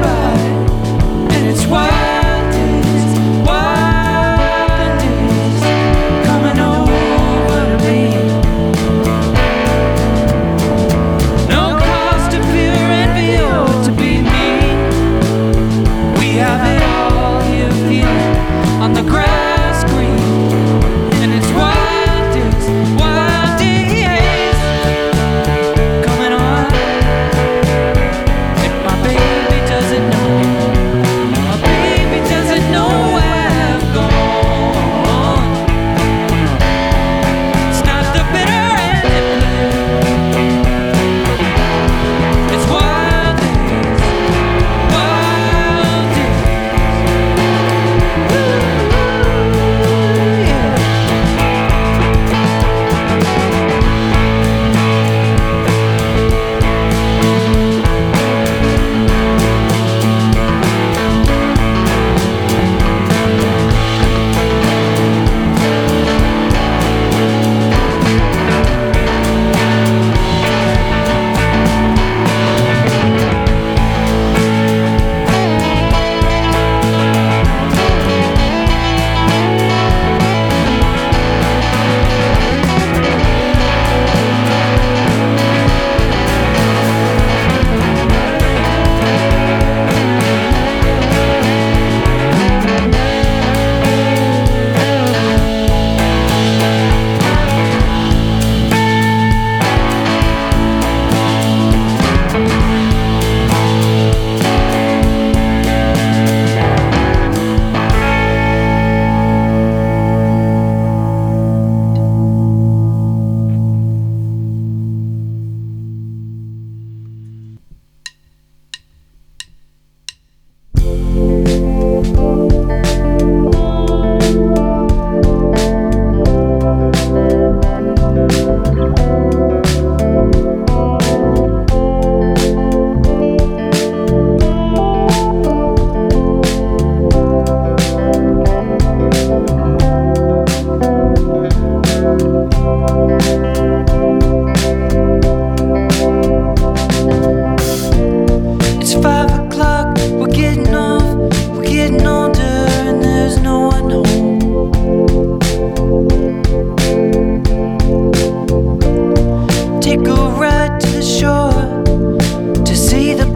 goodbye.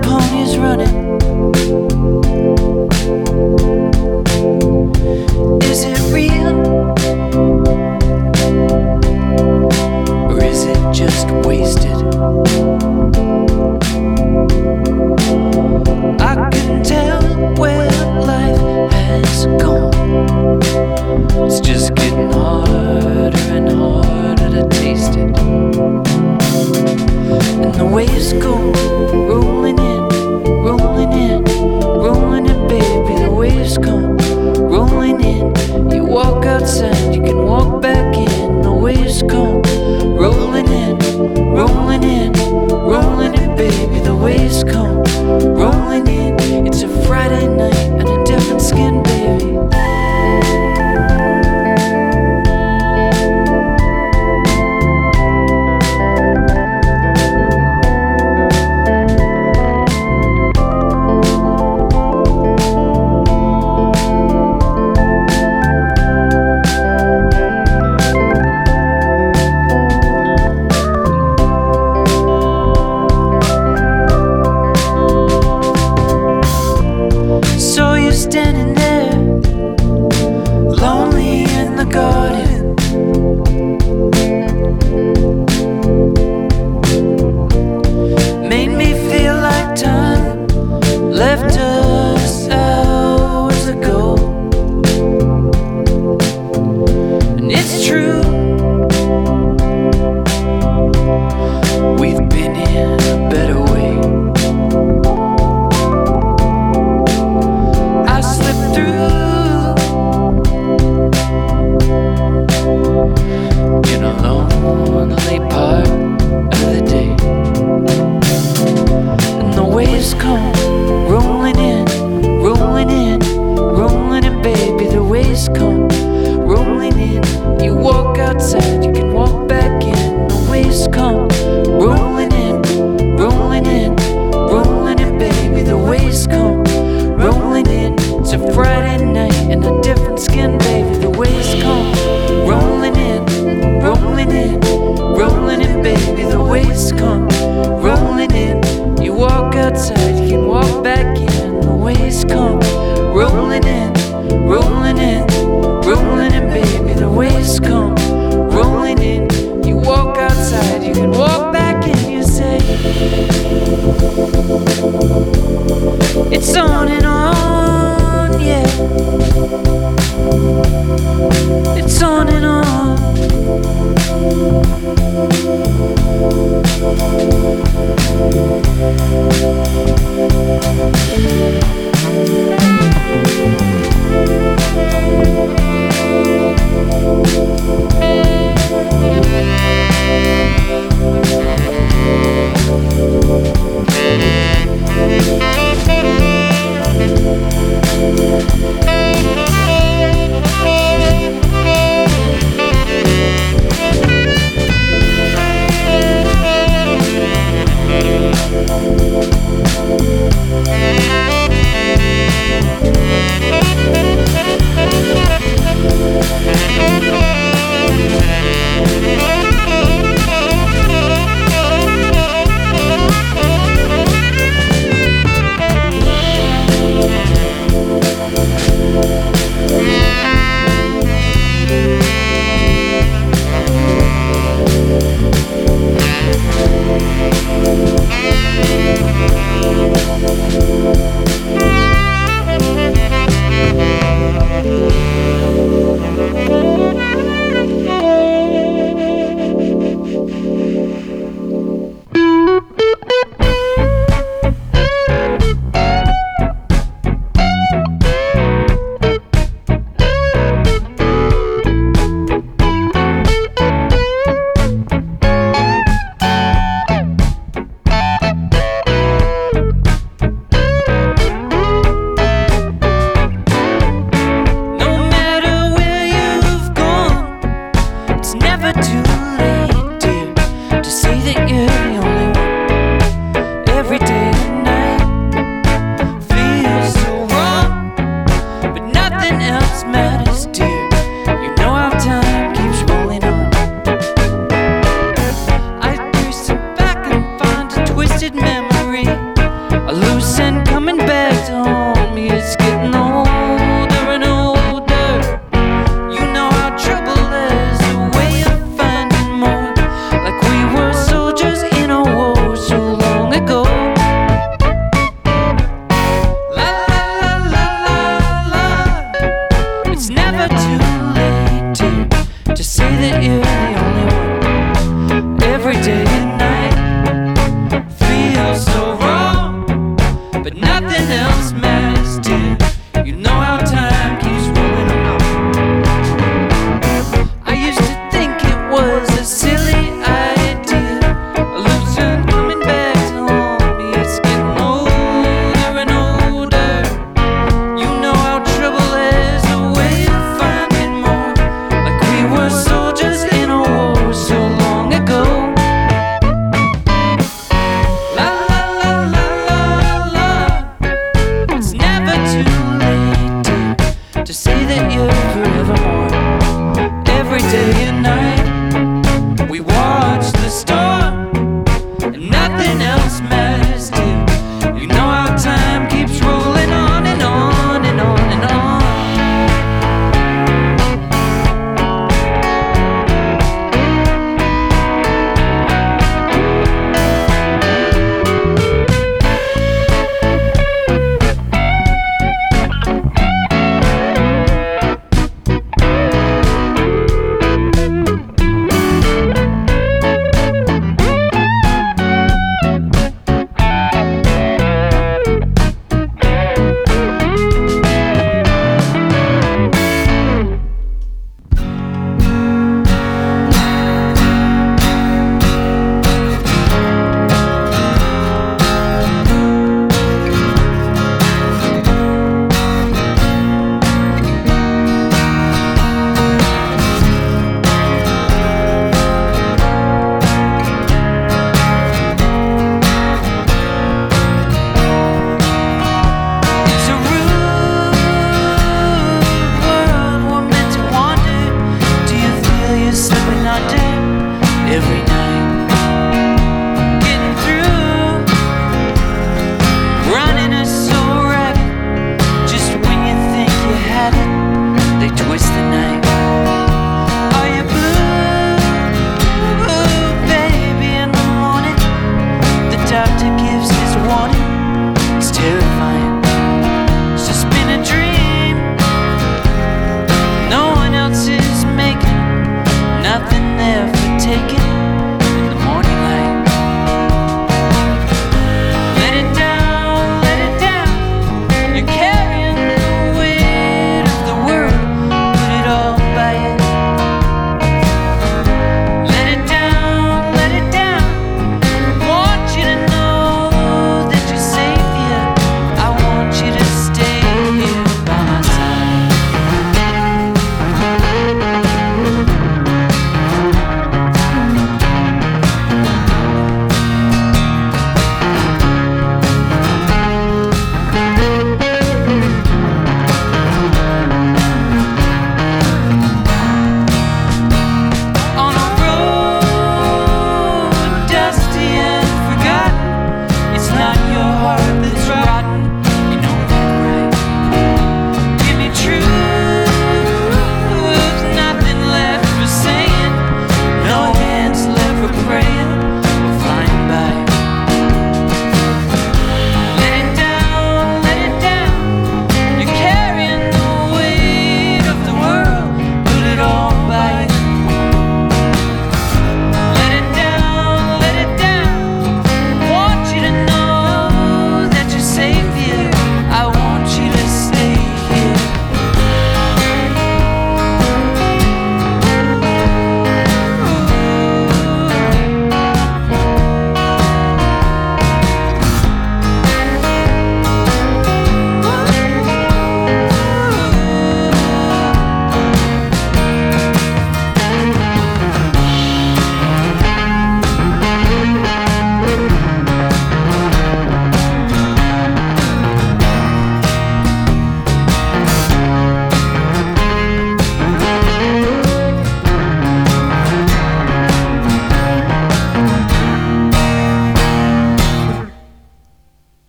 pony's running. Is it real? Or is it just wasted? I can tell where life has gone. It's just getting harder and harder to taste it. And the waves go. gonna go always come.